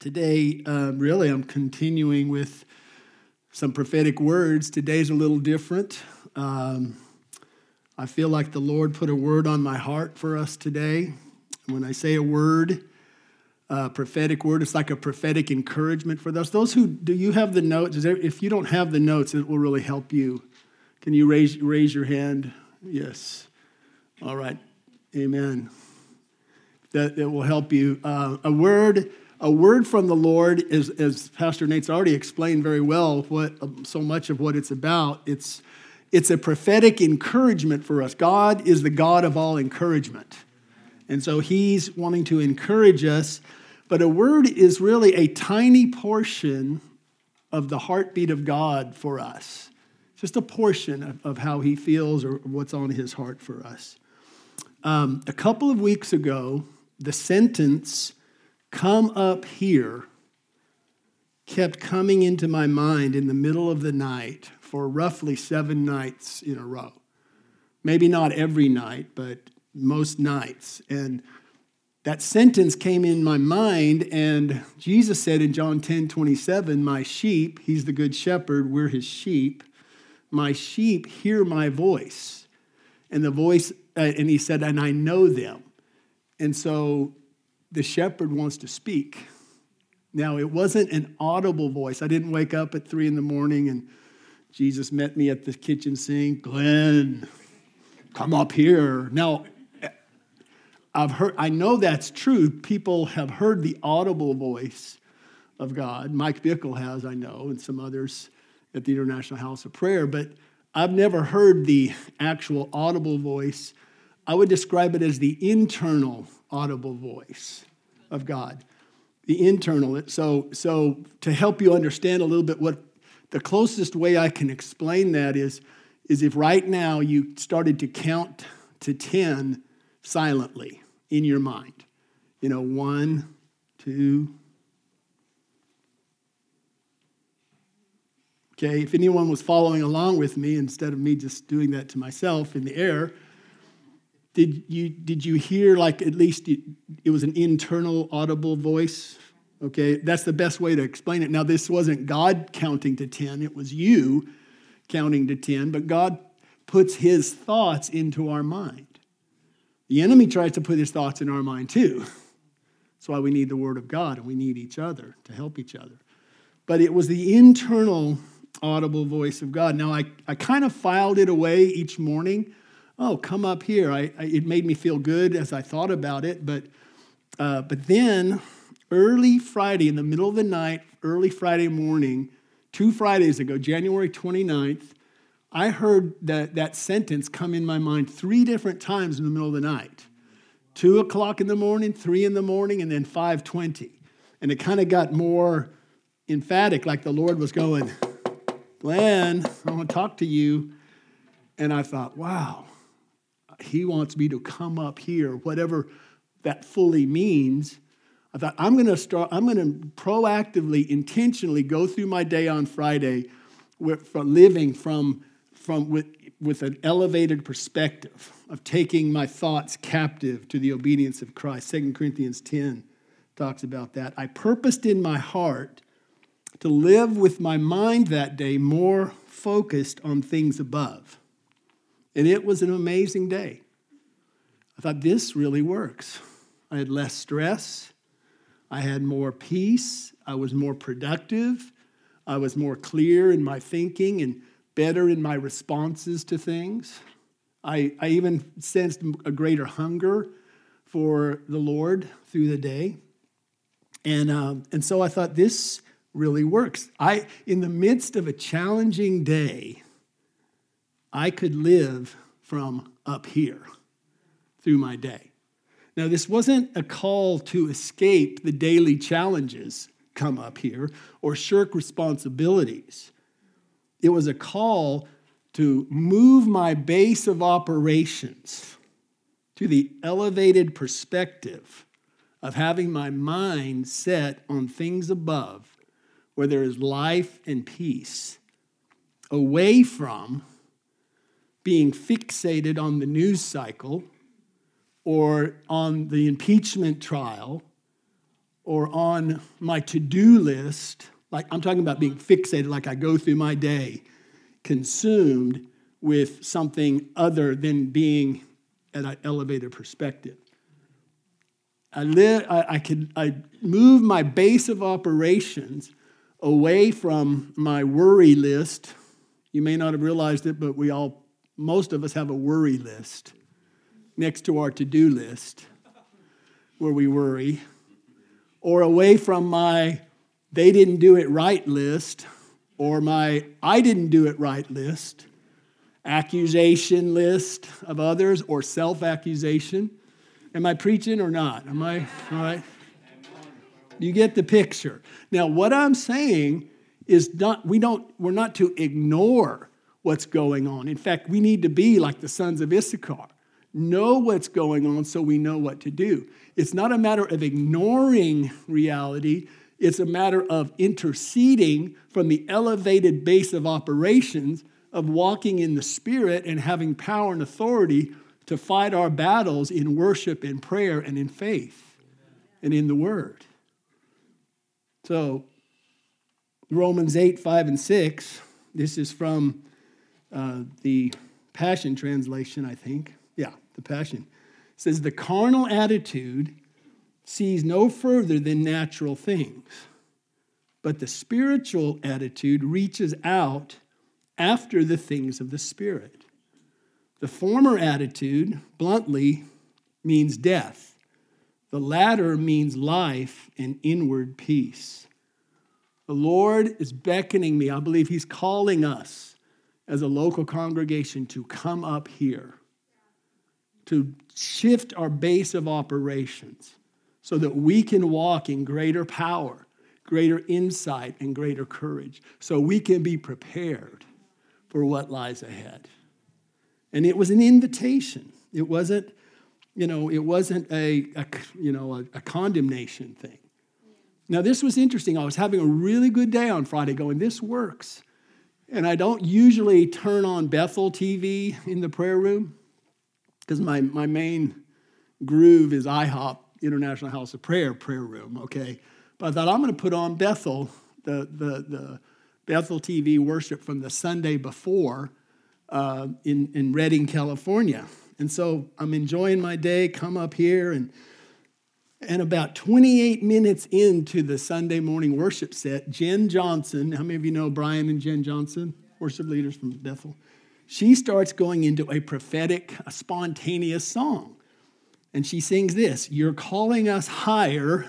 Today, um, really, I'm continuing with some prophetic words. Today's a little different. Um, I feel like the Lord put a word on my heart for us today. When I say a word, a prophetic word, it's like a prophetic encouragement for those. Those who do you have the notes? There, if you don't have the notes, it will really help you. Can you raise raise your hand? Yes. All right. Amen. That, that will help you. Uh, a word a word from the Lord is, as Pastor Nate's already explained very well, what so much of what it's about. It's it's a prophetic encouragement for us. God is the God of all encouragement, and so He's wanting to encourage us. But a word is really a tiny portion of the heartbeat of God for us. Just a portion of, of how He feels or what's on His heart for us. Um, a couple of weeks ago, the sentence come up here kept coming into my mind in the middle of the night for roughly seven nights in a row. Maybe not every night, but most nights. And that sentence came in my mind, and Jesus said in John 10 27, My sheep, he's the good shepherd, we're his sheep. My sheep hear my voice. And the voice, uh, and he said, and I know them. And so the shepherd wants to speak. Now, it wasn't an audible voice. I didn't wake up at three in the morning and Jesus met me at the kitchen sink. Glenn, come up here. Now, I've heard, I know that's true. People have heard the audible voice of God. Mike Bickle has, I know, and some others at the International House of Prayer, but I've never heard the actual audible voice. I would describe it as the internal audible voice of God. The internal. So, so to help you understand a little bit what the closest way I can explain that is, is if right now you started to count to 10 silently in your mind. You know, one, two. Okay, if anyone was following along with me instead of me just doing that to myself in the air, did you, did you hear, like, at least it, it was an internal audible voice? Okay, that's the best way to explain it. Now, this wasn't God counting to 10, it was you counting to 10, but God puts his thoughts into our mind. The enemy tries to put his thoughts in our mind too. That's why we need the Word of God and we need each other to help each other. But it was the internal audible voice of God. Now, I, I kind of filed it away each morning oh, come up here. I, I, it made me feel good as I thought about it. But, uh, but then, early Friday, in the middle of the night, early Friday morning, two Fridays ago, January 29th, I heard that, that sentence come in my mind three different times in the middle of the night. Two o'clock in the morning, three in the morning, and then 520. And it kind of got more emphatic, like the Lord was going, Glenn, I want to talk to you. And I thought, wow, he wants me to come up here, whatever that fully means. I thought, I'm going to start, I'm going to proactively, intentionally go through my day on Friday with, for living from, from with, with an elevated perspective of taking my thoughts captive to the obedience of Christ. 2 Corinthians 10 talks about that. I purposed in my heart to live with my mind that day more focused on things above. And it was an amazing day. I thought, this really works. I had less stress. I had more peace. I was more productive. I was more clear in my thinking and better in my responses to things. I, I even sensed a greater hunger for the Lord through the day. And, um, and so I thought, this really works. I, in the midst of a challenging day, I could live from up here through my day. Now, this wasn't a call to escape the daily challenges come up here or shirk responsibilities. It was a call to move my base of operations to the elevated perspective of having my mind set on things above where there is life and peace, away from being fixated on the news cycle or on the impeachment trial or on my to do list, like I'm talking about being fixated, like I go through my day, consumed with something other than being at an elevated perspective. I, live, I, I, could, I move my base of operations away from my worry list. You may not have realized it, but we all, most of us have a worry list next to our to do list where we worry, or away from my they didn't do it right list, or my I didn't do it right list, accusation list of others, or self accusation. Am I preaching or not? Am I all right? You get the picture. Now, what I'm saying is not we don't we're not to ignore what's going on. In fact, we need to be like the sons of Issachar. Know what's going on so we know what to do. It's not a matter of ignoring reality, it's a matter of interceding from the elevated base of operations of walking in the Spirit and having power and authority to fight our battles in worship and prayer and in faith and in the Word. So, Romans 8, 5, and 6, this is from uh, the Passion Translation, I think. Yeah, the Passion. It says, The carnal attitude sees no further than natural things, but the spiritual attitude reaches out after the things of the Spirit. The former attitude, bluntly, means death. The latter means life and inward peace. The Lord is beckoning me. I believe He's calling us as a local congregation to come up here, to shift our base of operations so that we can walk in greater power, greater insight, and greater courage, so we can be prepared for what lies ahead. And it was an invitation. It wasn't, you know, it wasn't a, a you know, a, a condemnation thing. Now, this was interesting. I was having a really good day on Friday going, this works. And I don't usually turn on Bethel TV in the prayer room because my, my main groove is IHOP International House of Prayer prayer room, okay? But I thought I'm going to put on Bethel, the, the, the Bethel TV worship from the Sunday before uh, in, in Redding, California. And so I'm enjoying my day, come up here, and, and about 28 minutes into the Sunday morning worship set, Jen Johnson, how many of you know Brian and Jen Johnson, worship leaders from Bethel? She starts going into a prophetic, a spontaneous song. And she sings this You're calling us higher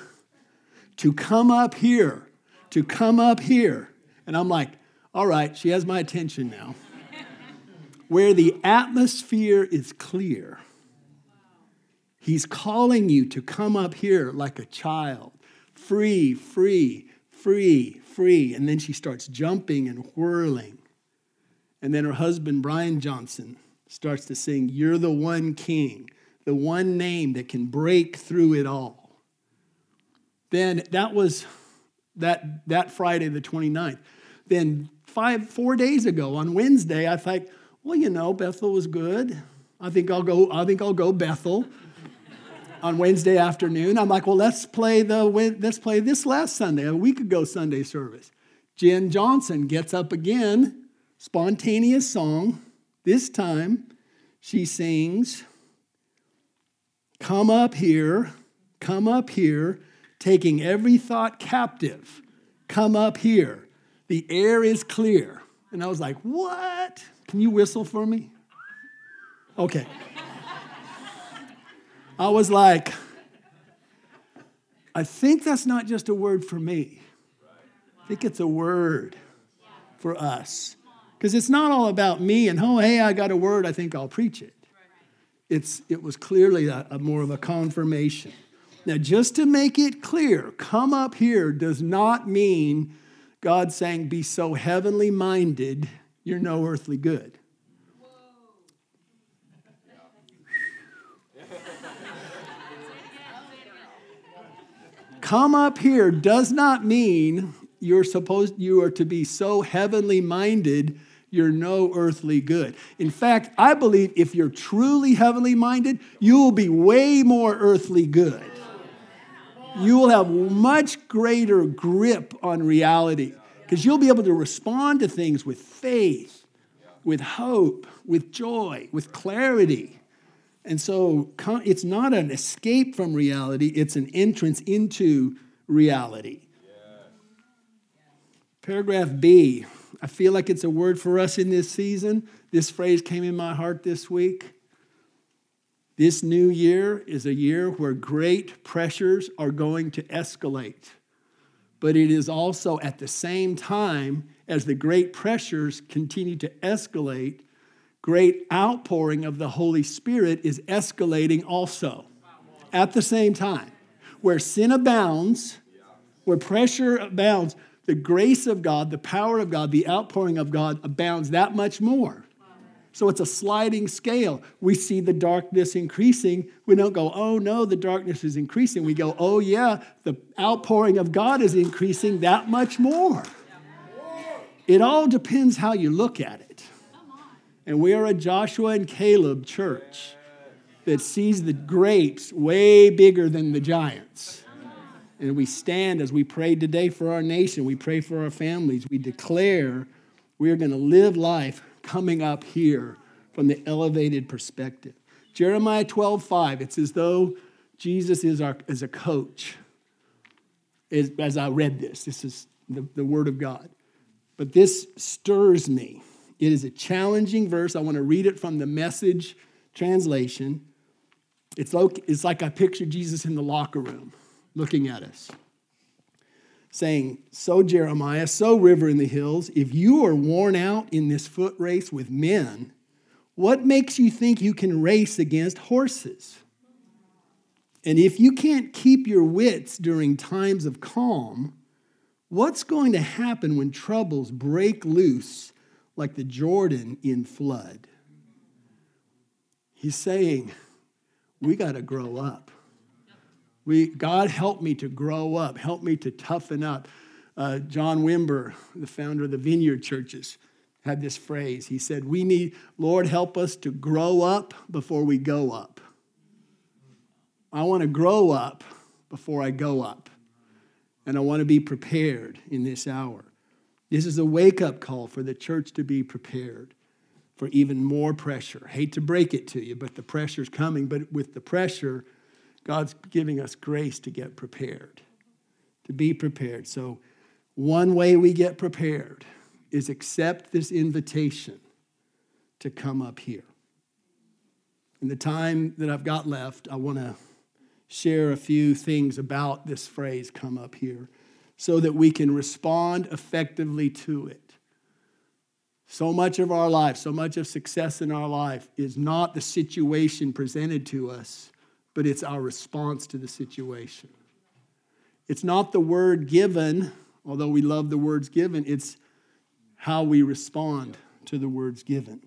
to come up here, to come up here. And I'm like, All right, she has my attention now. Where the atmosphere is clear, He's calling you to come up here like a child, free, free, free, free. And then she starts jumping and whirling. And then her husband, Brian Johnson, starts to sing, You're the one king the one name that can break through it all. Then that was that, that Friday, the 29th. Then five, four days ago on Wednesday, I thought, well, you know, Bethel was good. I think I'll go, I think I'll go Bethel on Wednesday afternoon. I'm like, well, let's play the let's play this last Sunday, a week ago Sunday service. Jen Johnson gets up again, spontaneous song. This time she sings Come up here, come up here, taking every thought captive. Come up here. The air is clear. And I was like, What? Can you whistle for me? Okay. I was like, I think that's not just a word for me. I think it's a word for us. Because it's not all about me and, oh, hey, I got a word, I think I'll preach it it's, it was clearly a, a more of a confirmation. Now, just to make it clear, come up here does not mean God saying, be so heavenly minded, you're no earthly good. Come up here does not mean you're supposed you are to be so heavenly minded you're no earthly good. In fact, I believe if you're truly heavenly minded, you will be way more earthly good. You will have much greater grip on reality because you'll be able to respond to things with faith, with hope, with joy, with clarity. And so it's not an escape from reality, it's an entrance into reality. Paragraph B, I feel like it's a word for us in this season. This phrase came in my heart this week. This new year is a year where great pressures are going to escalate. But it is also at the same time as the great pressures continue to escalate, great outpouring of the Holy Spirit is escalating also at the same time. Where sin abounds, where pressure abounds, the grace of God, the power of God, the outpouring of God abounds that much more. So it's a sliding scale. We see the darkness increasing. We don't go, oh no, the darkness is increasing. We go, oh yeah, the outpouring of God is increasing that much more. It all depends how you look at it. And we are a Joshua and Caleb church that sees the grapes way bigger than the giants. And we stand as we pray today for our nation, we pray for our families, we declare we are going to live life coming up here from the elevated perspective. Jeremiah 12, 5, it's as though Jesus is, our, is a coach. As, as I read this, this is the, the word of God. But this stirs me. It is a challenging verse. I want to read it from the message translation. It's like, it's like I picture Jesus in the locker room looking at us saying, So, Jeremiah, so, river in the hills, if you are worn out in this foot race with men, what makes you think you can race against horses? And if you can't keep your wits during times of calm, what's going to happen when troubles break loose like the Jordan in flood? He's saying, we got to grow up. We, God help me to grow up, help me to toughen up. Uh, John Wimber, the founder of the Vineyard Churches, had this phrase. He said, We need, Lord, help us to grow up before we go up. I want to grow up before I go up. And I want to be prepared in this hour. This is a wake up call for the church to be prepared for even more pressure. Hate to break it to you, but the pressure's coming. But with the pressure, God's giving us grace to get prepared, to be prepared. So, one way we get prepared is accept this invitation to come up here. In the time that I've got left, I want to share a few things about this phrase, come up here, so that we can respond effectively to it. So much of our life, so much of success in our life is not the situation presented to us but it's our response to the situation. It's not the word given, although we love the words given, it's how we respond to the words given.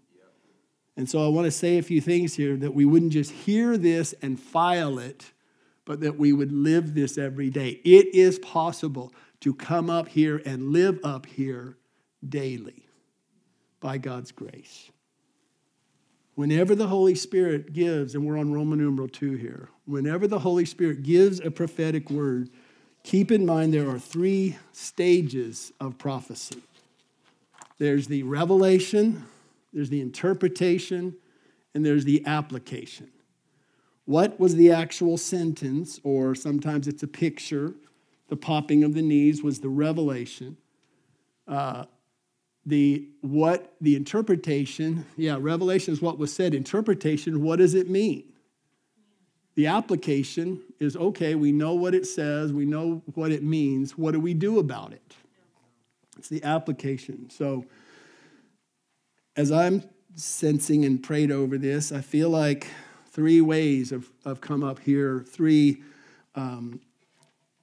And so I want to say a few things here that we wouldn't just hear this and file it, but that we would live this every day. It is possible to come up here and live up here daily by God's grace. Whenever the Holy Spirit gives, and we're on Roman numeral 2 here, whenever the Holy Spirit gives a prophetic word, keep in mind there are three stages of prophecy there's the revelation, there's the interpretation, and there's the application. What was the actual sentence, or sometimes it's a picture? The popping of the knees was the revelation. Uh, the what the interpretation yeah revelation is what was said interpretation what does it mean the application is okay we know what it says we know what it means what do we do about it it's the application so as i'm sensing and prayed over this i feel like three ways have, have come up here three um,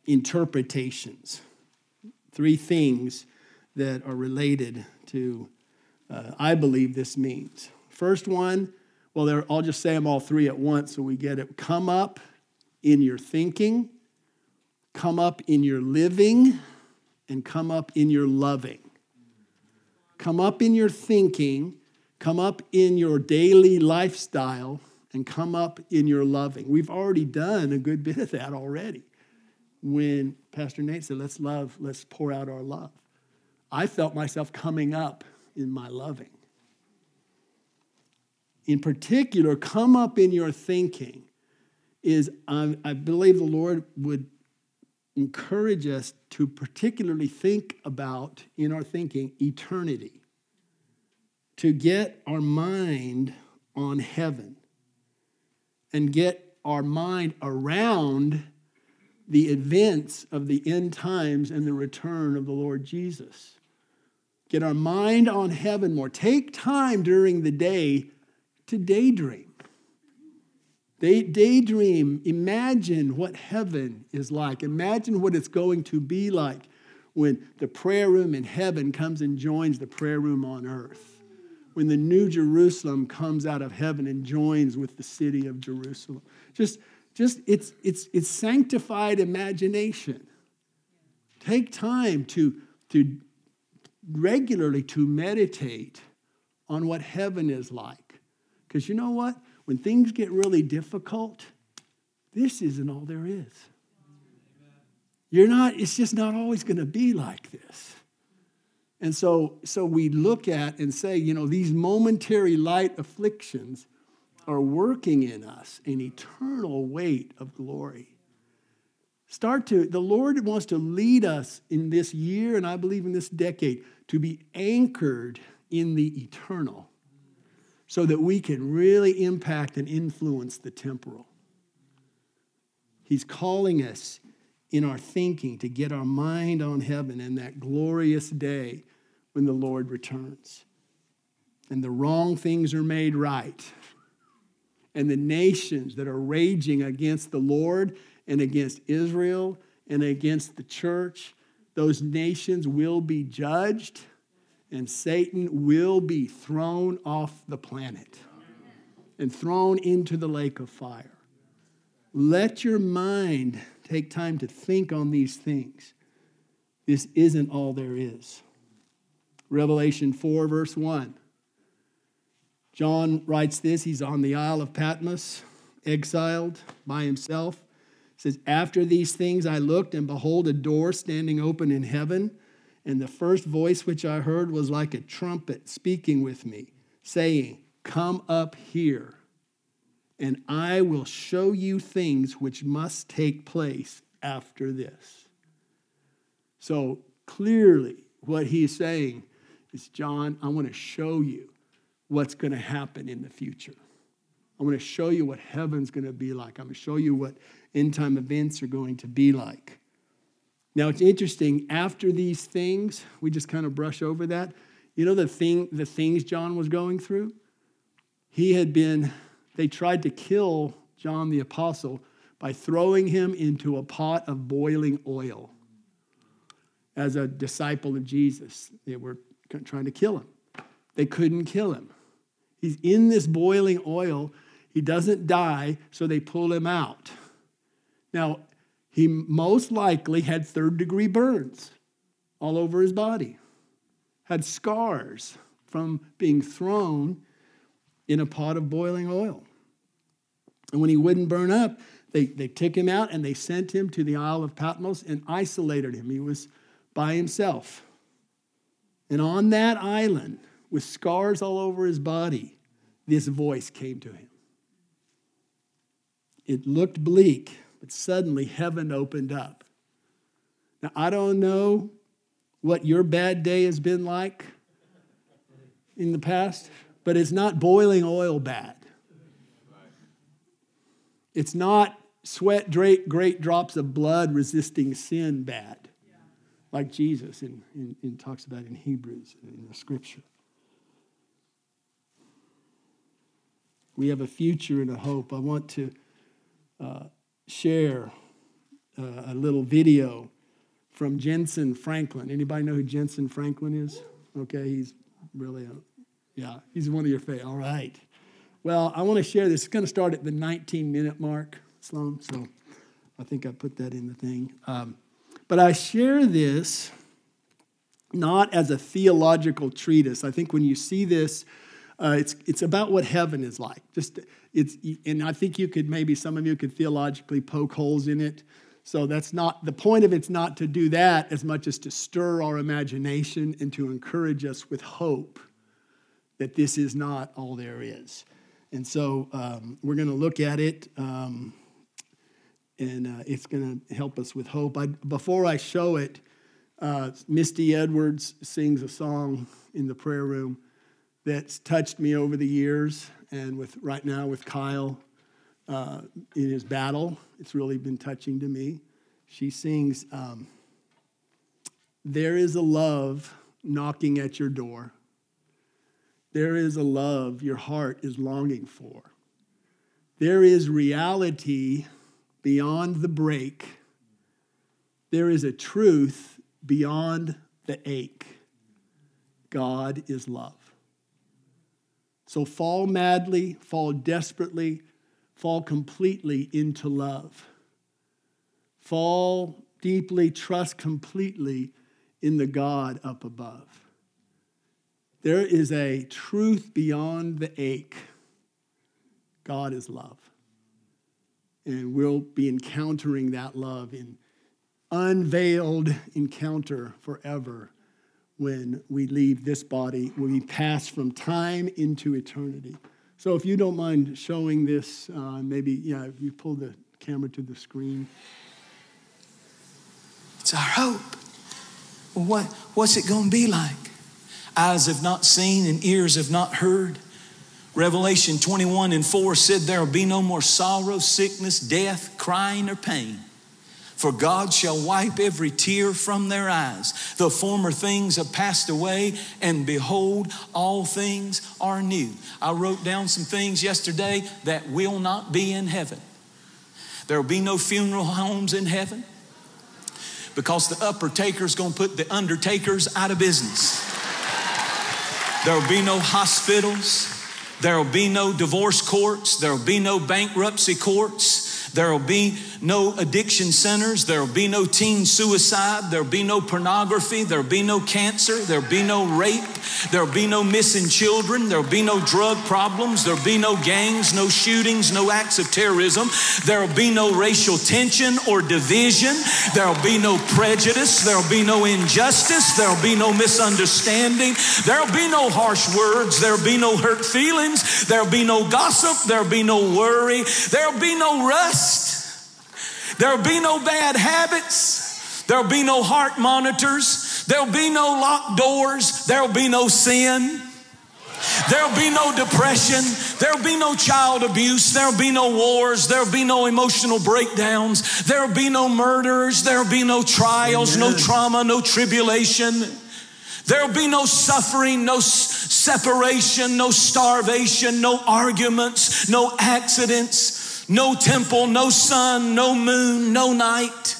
interpretations three things that are related to, uh, I believe this means. First one, well, I'll just say them all three at once so we get it. Come up in your thinking, come up in your living, and come up in your loving. Come up in your thinking, come up in your daily lifestyle, and come up in your loving. We've already done a good bit of that already. when Pastor Nate said, let's love, let's pour out our love. I felt myself coming up in my loving. In particular, come up in your thinking is um, I believe the Lord would encourage us to particularly think about in our thinking eternity, to get our mind on heaven and get our mind around the events of the end times and the return of the Lord Jesus. Get our mind on heaven more. Take time during the day to daydream. Day, daydream, imagine what heaven is like. Imagine what it's going to be like when the prayer room in heaven comes and joins the prayer room on earth. When the new Jerusalem comes out of heaven and joins with the city of Jerusalem. Just, just it's, it's, it's sanctified imagination. Take time to, to regularly to meditate on what heaven is like. Because you know what? when things get really difficult, this isn't all there is. You're not, it's just not always going to be like this. And so, so we look at and say, you know, these momentary light afflictions are working in us an eternal weight of glory. Start to, the Lord wants to lead us in this year, and I believe in this decade, to be anchored in the eternal so that we can really impact and influence the temporal. He's calling us in our thinking to get our mind on heaven and that glorious day when the Lord returns. And the wrong things are made right. And the nations that are raging against the Lord and against Israel and against the church, those nations will be judged and Satan will be thrown off the planet and thrown into the lake of fire. Let your mind take time to think on these things. This isn't all there is. Revelation 4, verse 1. John writes this. He's on the Isle of Patmos, exiled by himself. He says, After these things I looked, and behold, a door standing open in heaven. And the first voice which I heard was like a trumpet speaking with me, saying, Come up here, and I will show you things which must take place after this. So clearly, what he's saying is, John, I want to show you what's going to happen in the future. I want to show you what heaven's going to be like. I'm going to show you what end time events are going to be like. Now it's interesting, after these things, we just kind of brush over that. You know the thing the things John was going through? He had been they tried to kill John the apostle by throwing him into a pot of boiling oil. As a disciple of Jesus, they were trying to kill him. They couldn't kill him. He's in this boiling oil. He doesn't die, so they pull him out. Now, he most likely had third degree burns all over his body, had scars from being thrown in a pot of boiling oil. And when he wouldn't burn up, they, they took him out and they sent him to the Isle of Patmos and isolated him. He was by himself. And on that island, with scars all over his body, this voice came to him. It looked bleak, but suddenly heaven opened up. Now, I don't know what your bad day has been like in the past, but it's not boiling oil bad. It's not sweat, great drops of blood resisting sin bad, like Jesus in, in, in talks about in Hebrews in the scripture. We have a future and a hope. I want to uh, share uh, a little video from Jentezen Franklin. Anybody know who Jentezen Franklin is? Okay, he's really, a, yeah, he's one of your favorite. All right. Well, I want to share this. It's going to start at the 19 minute mark, Sloan, so I think I put that in the thing. Um, but I share this not as a theological treatise. I think when you see this, uh, it's, it's about what heaven is like. Just it's, and I think you could maybe some of you could theologically poke holes in it. So that's not the point of it's not to do that as much as to stir our imagination and to encourage us with hope that this is not all there is. And so um, we're going to look at it, um, and uh, it's going to help us with hope. I, before I show it, uh, Misty Edwards sings a song in the prayer room that's touched me over the years, and with right now with Kyle uh, in his battle, it's really been touching to me. She sings, um, "There is a love knocking at your door." There is a love your heart is longing for. There is reality beyond the break. There is a truth beyond the ache. God is love. So fall madly, fall desperately, fall completely into love. Fall deeply, trust completely in the God up above. There is a truth beyond the ache. God is love. And we'll be encountering that love in unveiled encounter forever when we leave this body, when we pass from time into eternity. So if you don't mind showing this, uh, maybe, yeah, if you pull the camera to the screen. It's our hope. What, what's it going to be like? Eyes have not seen and ears have not heard. Revelation 21 and 4 said, There will be no more sorrow, sickness, death, crying, or pain. For God shall wipe every tear from their eyes. The former things have passed away, and behold, all things are new. I wrote down some things yesterday that will not be in heaven. There will be no funeral homes in heaven because the upper taker is going to put the undertakers out of business. There will be no hospitals. There will be no divorce courts. There will be no bankruptcy courts. There will be no addiction centers. There will be no teen suicide. There will be no pornography. There will be no cancer. There will be no rape. There will be no missing children. There will be no drug problems. There will be no gangs, no shootings, no acts of terrorism. There will be no racial tension or division. There will be no prejudice. There will be no injustice. There will be no misunderstanding. There will be no harsh words. There will be no hurt feelings. There will be no gossip. There will be no worry. There will be no rust. There'll be no bad habits. There'll be no heart monitors. There'll be no locked doors. There'll be no sin. There'll be no depression. There'll be no child abuse. There'll be no wars. There'll be no emotional breakdowns. There'll be no murders. There'll be no trials, Amen. no trauma, no tribulation. There'll be no suffering, no separation, no starvation, no arguments, no accidents. No temple, no sun, no moon, no night.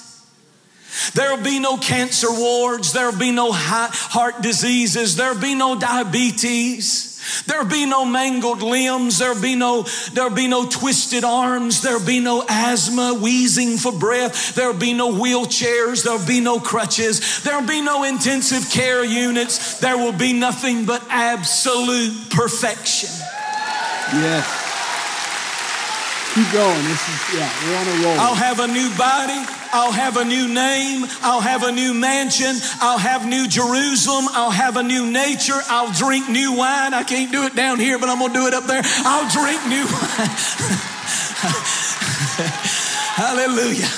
There'll be no cancer wards. There'll be no heart diseases. There'll be no diabetes. There'll be no mangled limbs. There'll be no, there'll be no twisted arms. There'll be no asthma, wheezing for breath. There'll be no wheelchairs. There'll be no crutches. There'll be no intensive care units. There will be nothing but absolute perfection. Yes. Keep going. This is, yeah, we're on a roll. I'll have a new body. I'll have a new name. I'll have a new mansion. I'll have new Jerusalem. I'll have a new nature. I'll drink new wine. I can't do it down here, but I'm going to do it up there. I'll drink new wine. Hallelujah.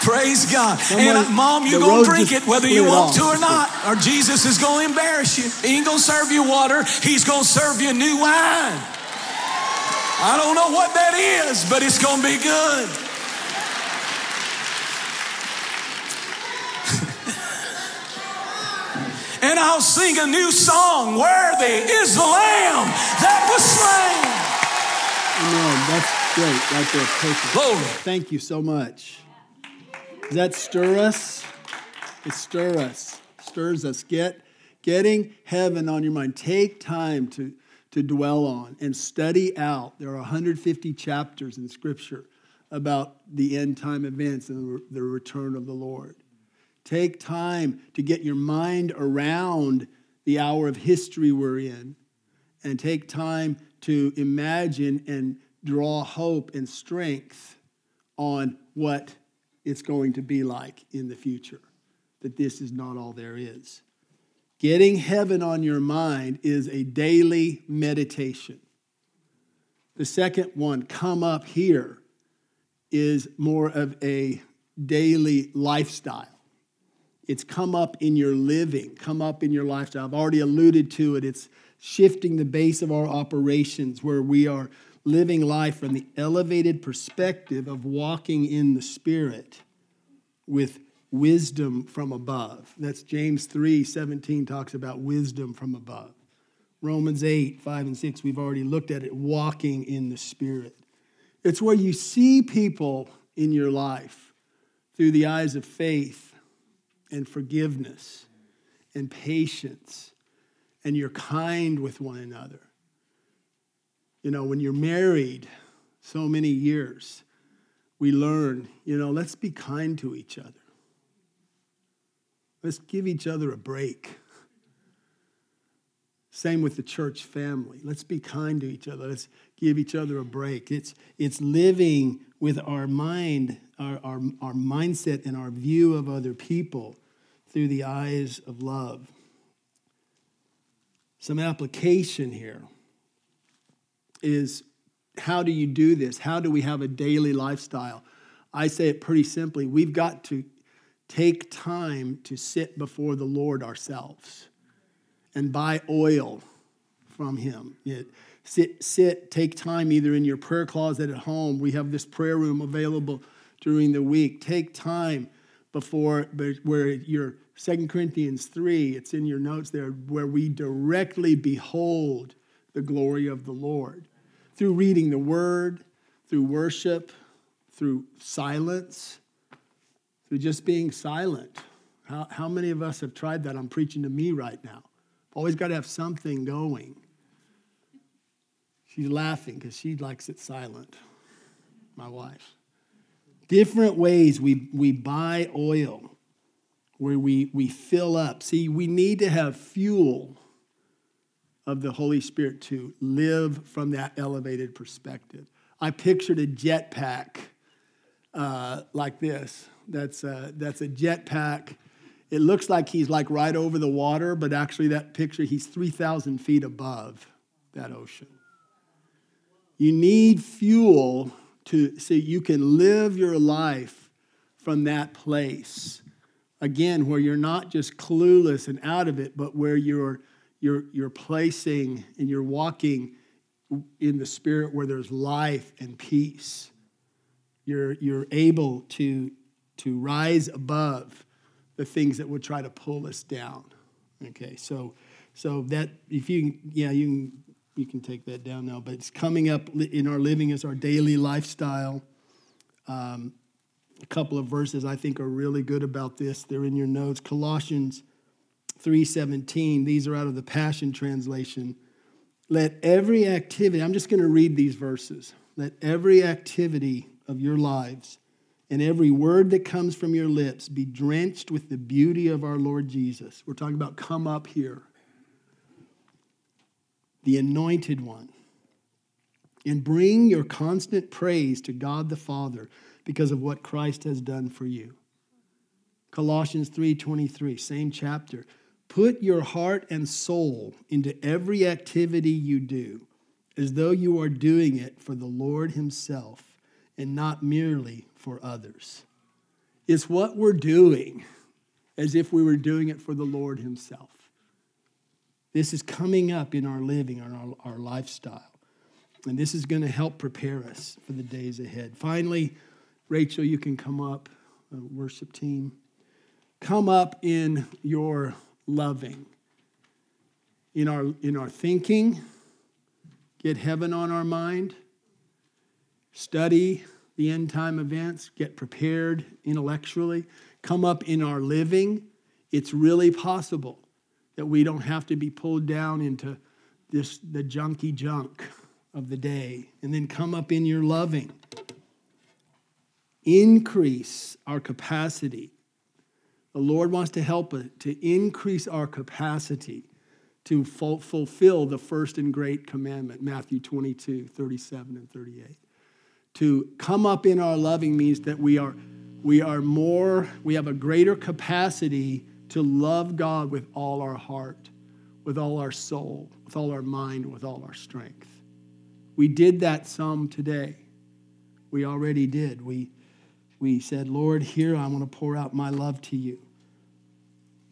Praise God. and mom, you're going to drink it whether you want to or not, or Jesus is going to embarrass you. He ain't going to serve you water, He's going to serve you new wine. I don't know what that is, but it's going to be good. and I'll sing a new song Worthy is the Lamb that was slain. Amen. That's great. Right there. Perfect. Glory. Thank you so much. Does that stir us? It stir us. Stirs us. Get getting heaven on your mind. Take time to to dwell on and study out. There are 150 chapters in Scripture about the end time events and the return of the Lord. Take time to get your mind around the hour of history we're in, and take time to imagine and draw hope and strength on what it's going to be like in the future, that this is not all there is. Getting heaven on your mind is a daily meditation. The second one, come up here, is more of a daily lifestyle. It's come up in your living, come up in your lifestyle. I've already alluded to it. It's shifting the base of our operations where we are living life from the elevated perspective of walking in the Spirit with wisdom from above. That's James 3 17 talks about wisdom from above. Romans 8, 5 and 6, we've already looked at it, walking in the Spirit. It's where you see people in your life through the eyes of faith and forgiveness and patience, and you're kind with one another. You know, when you're married so many years, we learn, you know, let's be kind to each other. Let's give each other a break. Same with the church family. Let's be kind to each other. Let's give each other a break. It's, it's living with our mind, our, our, our mindset, and our view of other people through the eyes of love. Some application here is how do you do this? How do we have a daily lifestyle? I say it pretty simply we've got to take time to sit before the Lord ourselves and buy oil from Him. It, sit, sit, take time either in your prayer closet at home. We have this prayer room available during the week. Take time before where your Second Corinthians 3, it's in your notes there, where we directly behold the glory of the Lord through reading the word, through worship, through silence, through just being silent. How, how many of us have tried that? I'm preaching to me right now. Always got to have something going. She's laughing because she likes it silent, my wife. Different ways we, we buy oil, where we, we fill up. See, we need to have fuel of the Holy Spirit to live from that elevated perspective. I pictured a jetpack uh, like this that's a, that's a jetpack. It looks like he's like right over the water, but actually, that picture, he's 3,000 feet above that ocean. You need fuel to so you can live your life from that place. Again, where you're not just clueless and out of it, but where you're you're you're placing and you're walking in the spirit where there's life and peace. You're you're able to to rise above the things that would try to pull us down. Okay, so so that if you yeah you can you can take that down now, but it's coming up in our living as our daily lifestyle. Um, a couple of verses I think are really good about this. They're in your notes. Colossians 3:17. These are out of the Passion translation. Let every activity, I'm just going to read these verses. Let every activity of your lives and every word that comes from your lips be drenched with the beauty of our Lord Jesus. We're talking about come up here, the anointed one. And bring your constant praise to God the Father because of what Christ has done for you. Colossians 3:23, same chapter. Put your heart and soul into every activity you do, as though you are doing it for the Lord himself and not merely for others. It's what we're doing as if we were doing it for the Lord Himself. This is coming up in our living, in our, our lifestyle. And this is going to help prepare us for the days ahead. Finally, Rachel, you can come up, uh, worship team. Come up in your loving, in our, in our thinking, get heaven on our mind, study the end time events, get prepared intellectually, come up in our living, it's really possible that we don't have to be pulled down into this the junky junk of the day and then come up in your loving. Increase our capacity. The Lord wants to help us to increase our capacity to fulfill the first and great commandment, Matthew 22, 37 and 38 to come up in our loving means that we are we are more, we have a greater capacity to love God with all our heart, with all our soul, with all our mind, with all our strength. We did that some today. We already did. We, we said, Lord, here I want to pour out my love to you.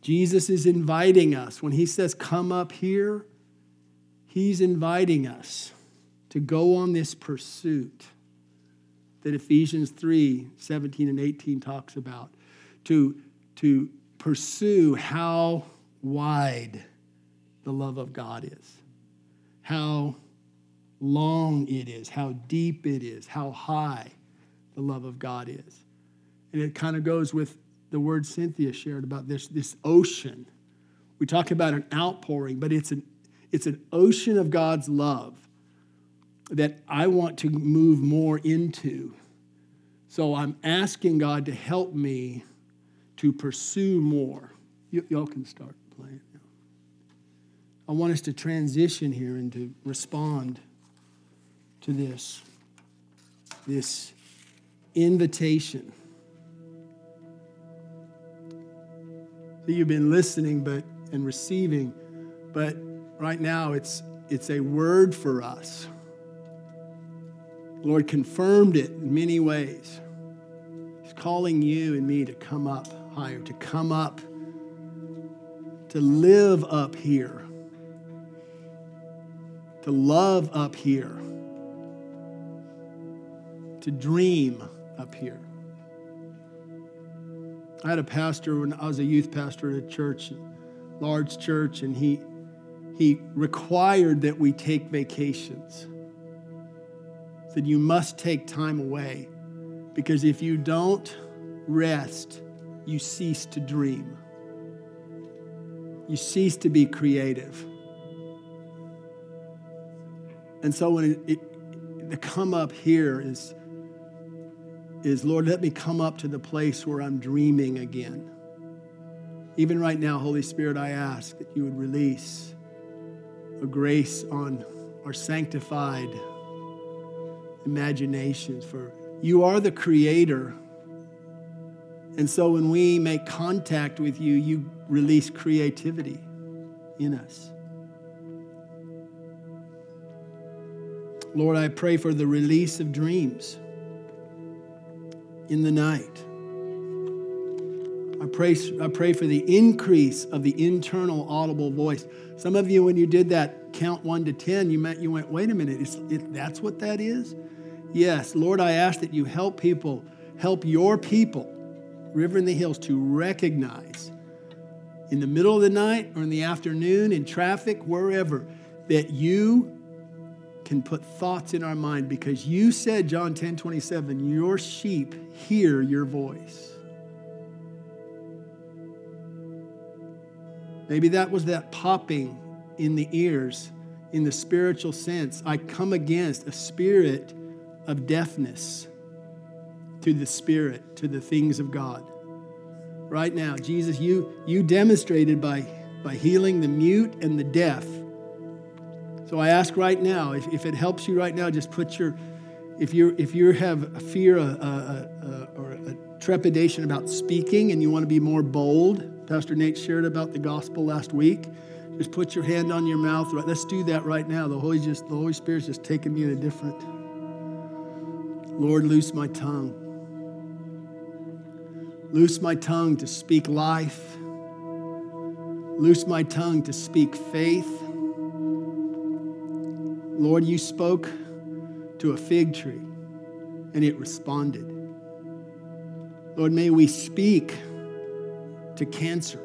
Jesus is inviting us. When he says, Come up here, he's inviting us to go on this pursuit that Ephesians 3 17 and 18 talks about, to, to pursue how wide the love of God is, how long it is, how deep it is, how high the love of God is. And it kind of goes with the word Cynthia shared about this, this ocean. We talk about an outpouring, but it's an, it's an ocean of God's love that I want to move more into. So I'm asking God to help me to pursue more. Y- y'all can start playing now. I want us to transition here and to respond to this, this invitation. So you've been listening but and receiving, but right now it's it's a word for us. Lord confirmed it in many ways. He's calling you and me to come up higher, to come up, to live up here, to love up here, to dream up here. I had a pastor when I was a youth pastor at a church, large church, and he he required that we take vacations said you must take time away because if you don't rest, you cease to dream. You cease to be creative. And so when it, it, the come up here is, is, Lord, let me come up to the place where I'm dreaming again. Even right now, Holy Spirit, I ask that you would release a grace on our sanctified imaginations, for you are the creator. And so when we make contact with you, you release creativity in us. Lord, I pray for the release of dreams in the night. I pray, I pray for the increase of the internal audible voice. Some of you, when you did that count one to 10, you, met, you went, wait a minute, it, that's what that is? Yes, Lord, I ask that you help people, help your people, River in the Hills, to recognize in the middle of the night or in the afternoon, in traffic, wherever, that you can put thoughts in our mind because you said, John 10 27, your sheep hear your voice. Maybe that was that popping in the ears in the spiritual sense. I come against a spirit of deafness to the Spirit, to the things of God. Right now, Jesus, you, you demonstrated by, by healing the mute and the deaf. So I ask right now, if, if it helps you right now, just put your, if you if you have a fear a, a, a, or a trepidation about speaking and you want to be more bold, Pastor Nate shared about the gospel last week. Just put your hand on your mouth. Right, let's do that right now. The Holy just the Holy Spirit's just taking me in a different. Lord, loose my tongue. Loose my tongue to speak life. Loose my tongue to speak faith. Lord, you spoke to a fig tree and it responded. Lord, may we speak to cancer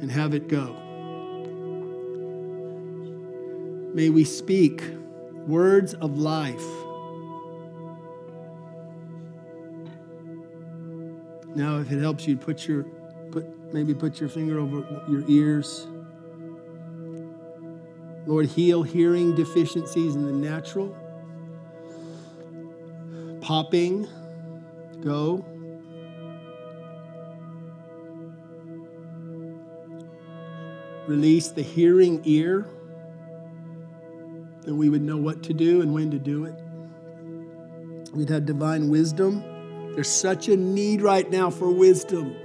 and have it go. May we speak words of life. Now, if it helps you, put your put maybe put your finger over your ears. Lord, heal hearing deficiencies in the natural. Popping, go. Release the hearing ear that we would know what to do and when to do it. we'd have divine wisdom. There's such a need right now for wisdom.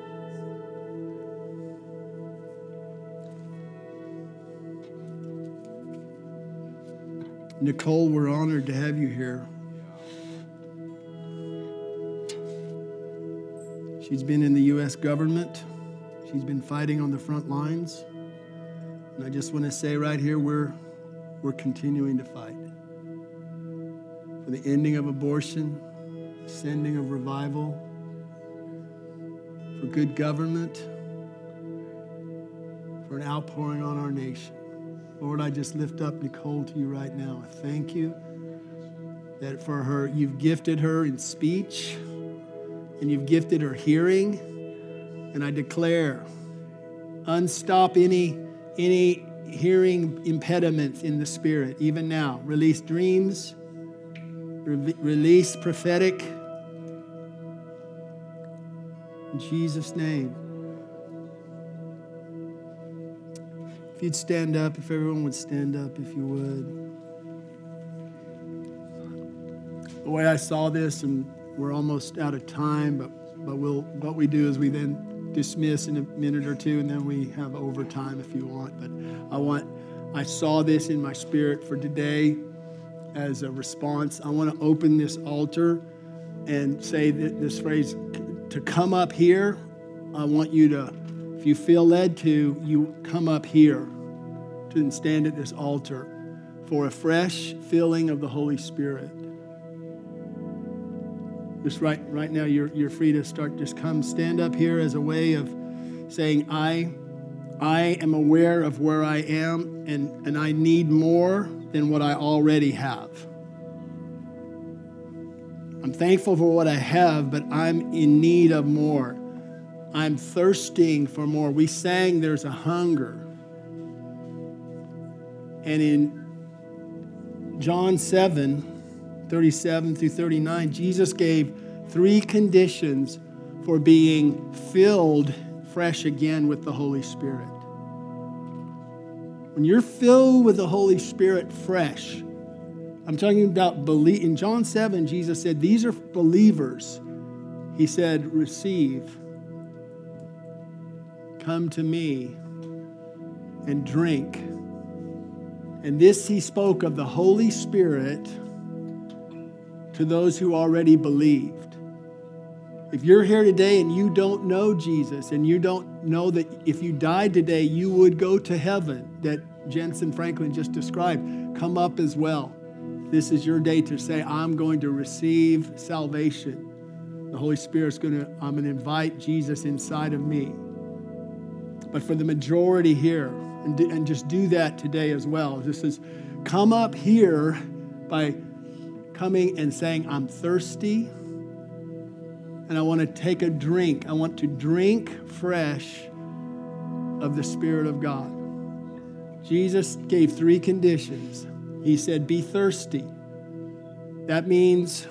Nicole, we're honored to have you here. She's been in the U.S. government. She's been fighting on the front lines. And I just want to say right here, we're, we're continuing to fight for the ending of abortion, the sending of revival, for good government, for an outpouring on our nation. Lord, I just lift up Nicole to you right now. I thank you that for her, you've gifted her in speech and you've gifted her hearing. And I declare, unstop any, any hearing impediments in the spirit, even now. Release dreams, re- release prophetic. In Jesus' name. If you'd stand up, if everyone would stand up, if you would. The way I saw this, and we're almost out of time, but, but we'll, what we do is we then dismiss in a minute or two, and then we have overtime if you want. But I want, I saw this in my spirit for today as a response. I want to open this altar and say this phrase to come up here. I want you to if you feel led to, you come up here to stand at this altar for a fresh filling of the Holy Spirit. Just right, right now, you're, you're free to start. Just come stand up here as a way of saying, I, I am aware of where I am and, and I need more than what I already have. I'm thankful for what I have, but I'm in need of more. I'm thirsting for more. We sang there's a hunger. And in John 7, 37 through 39, Jesus gave three conditions for being filled fresh again with the Holy Spirit. When you're filled with the Holy Spirit fresh, I'm talking about belief. In John 7, Jesus said, These are believers. He said, Receive Come to me and drink. And this he spoke of the Holy Spirit to those who already believed. If you're here today and you don't know Jesus and you don't know that if you died today, you would go to heaven, that Jentezen Franklin just described, come up as well. This is your day to say, I'm going to receive salvation. The Holy Spirit's going to, I'm going to invite Jesus inside of me but for the majority here, and, and just do that today as well. This is come up here by coming and saying, I'm thirsty and I want to take a drink. I want to drink fresh of the Spirit of God. Jesus gave three conditions. He said, Be thirsty. That means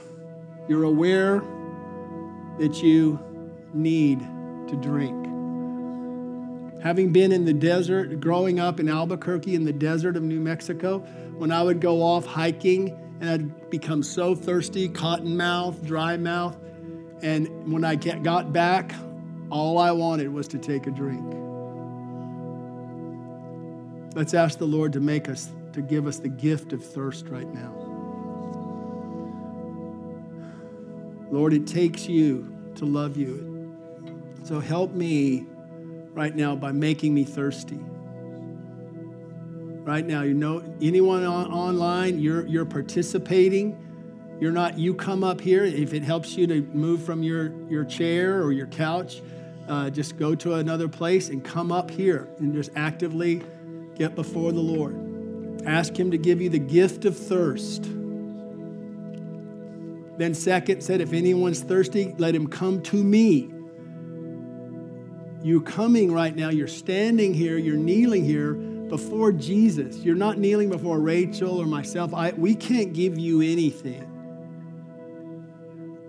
you're aware that you need to drink. Having been in the desert, growing up in Albuquerque in the desert of New Mexico, when I would go off hiking and I'd become so thirsty, cotton mouth, dry mouth, and when I got back, all I wanted was to take a drink. Let's ask the Lord to make us, to give us the gift of thirst right now. Lord, it takes you to love you. So help me right now by making me thirsty. Right now, you know, anyone on, online, you're, you're participating. You're not, you come up here. If it helps you to move from your, your chair or your couch, uh, just go to another place and come up here and just actively get before the Lord. Ask Him to give you the gift of thirst. Then, second, said, if anyone's thirsty, let him come to me You're coming right now, you're standing here, you're kneeling here before Jesus. You're not kneeling before Rachel or myself. I, we can't give you anything.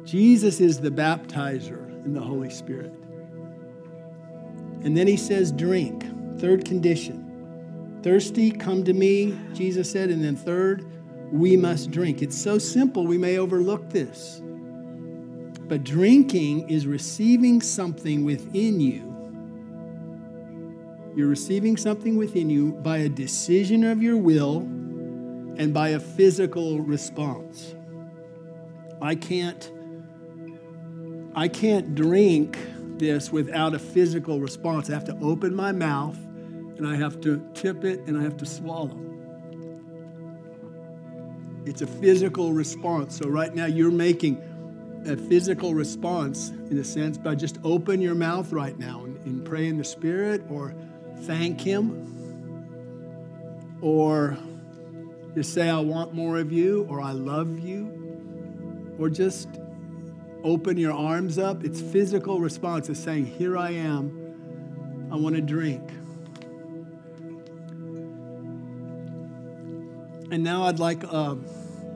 Jesus is the baptizer in the Holy Spirit. And then he says, drink. Third condition. Thirsty, come to me, Jesus said. And then third, we must drink. It's so simple, we may overlook this. But drinking is receiving something within you. You're receiving something within you by a decision of your will and by a physical response. I can't I can't drink this without a physical response. I have to open my mouth and I have to tip it and I have to swallow. It's a physical response. So right now you're making a physical response in a sense by just open your mouth right now and, and pray in the spirit or thank him or just say I want more of you or I love you or just open your arms up. It's physical response. It's saying, Here I am. I want to drink. And now I'd like uh,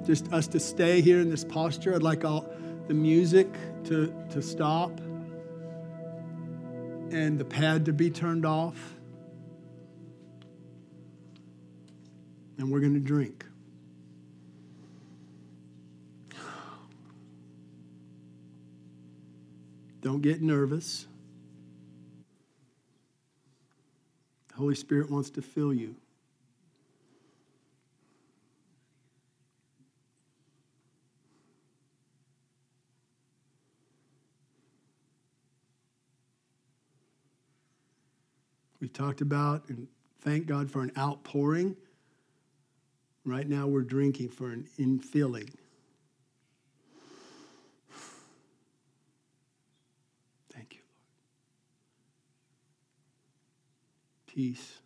just us to stay here in this posture. I'd like all the music to, to stop and the pad to be turned off. And we're going to drink. Don't get nervous. The Holy Spirit wants to fill you. We talked about and thank God for an outpouring. Right now, we're drinking for an infilling. Thank you, Lord. Peace.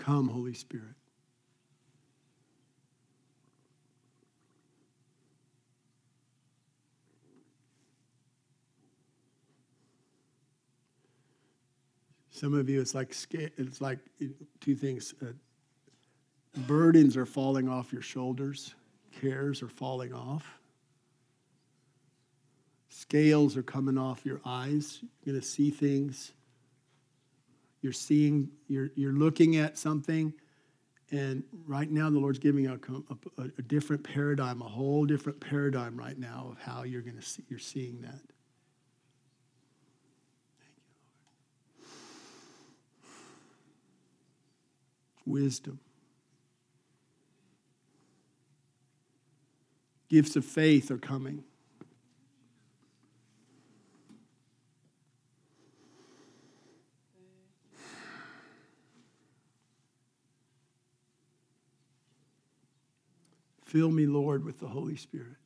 Come, Holy Spirit. Some of you, it's like it's like two things. Uh, burdens are falling off your shoulders, cares are falling off, scales are coming off your eyes. You're going to see things. You're seeing, you're, you're looking at something, and right now the Lord's giving a, a, a different paradigm, a whole different paradigm right now of how you're going to see, you're seeing that. wisdom. Gifts of faith are coming. Fill me, Lord, with the Holy Spirit.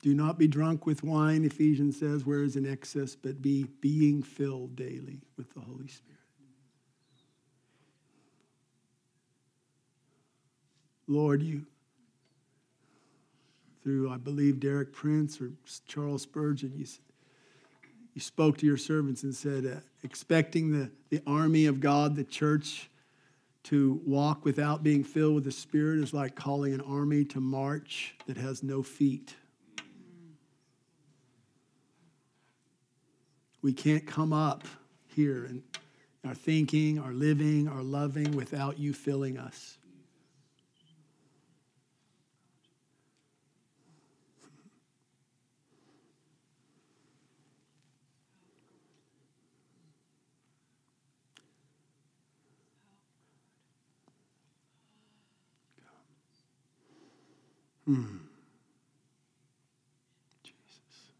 Do not be drunk with wine, Ephesians says, where is in excess, but be being filled daily with the Holy Spirit. Lord, you, through, I believe, Derek Prince or Charles Spurgeon, you, you spoke to your servants and said, uh, expecting the, the army of God, the church, to walk without being filled with the Spirit is like calling an army to march that has no feet. We can't come up here in our thinking, our living, our loving without you filling us. Hmm. Jesus.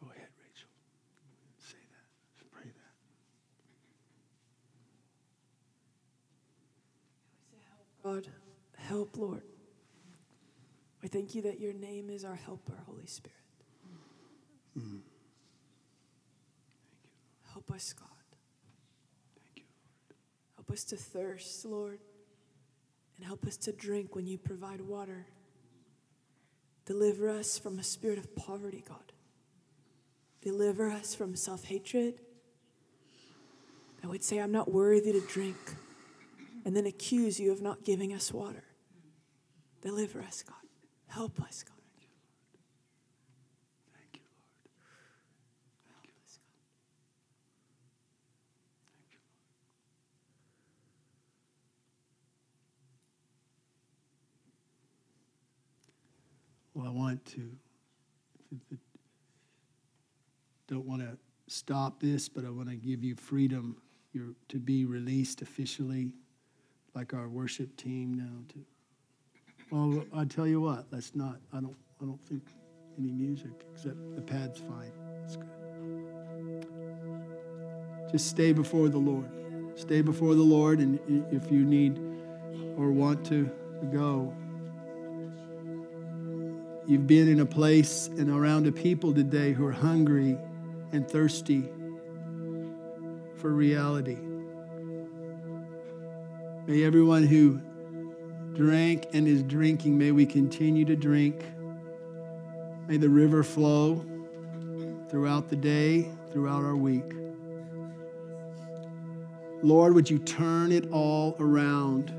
Go ahead, Rachel. Say that. Pray that. God, help, Lord. I thank you that your name is our helper, Holy Spirit. Mm. Help us, God. Us to thirst, Lord, and help us to drink when you provide water. Deliver us from a spirit of poverty, God. Deliver us from self hatred. I would say, I'm not worthy to drink, and then accuse you of not giving us water. Deliver us, God. Help us, God. Thank you, Lord. Help us, God. Well, I want to. Don't want to stop this, but I want to give you freedom You're, to be released officially, like our worship team now. To well, I tell you what, let's not. I don't. I don't think any music except the pad's fine. That's good. Just stay before the Lord. Stay before the Lord, and if you need or want to go, You've been in a place and around a people today who are hungry and thirsty for reality. May everyone who drank and is drinking, may we continue to drink. May the river flow throughout the day, throughout our week. Lord, would you turn it all around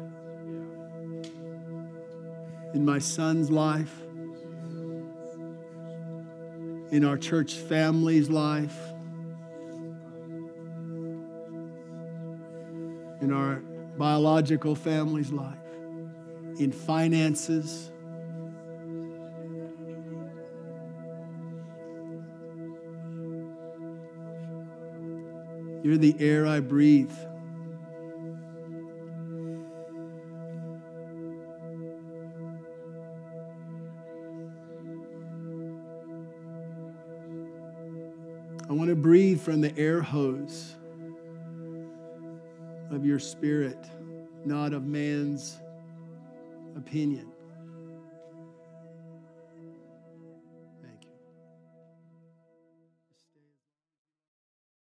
in my son's life? In our church family's life, in our biological family's life, in finances. You're the air I breathe. Want to breathe from the air hose of your spirit, not of man's opinion.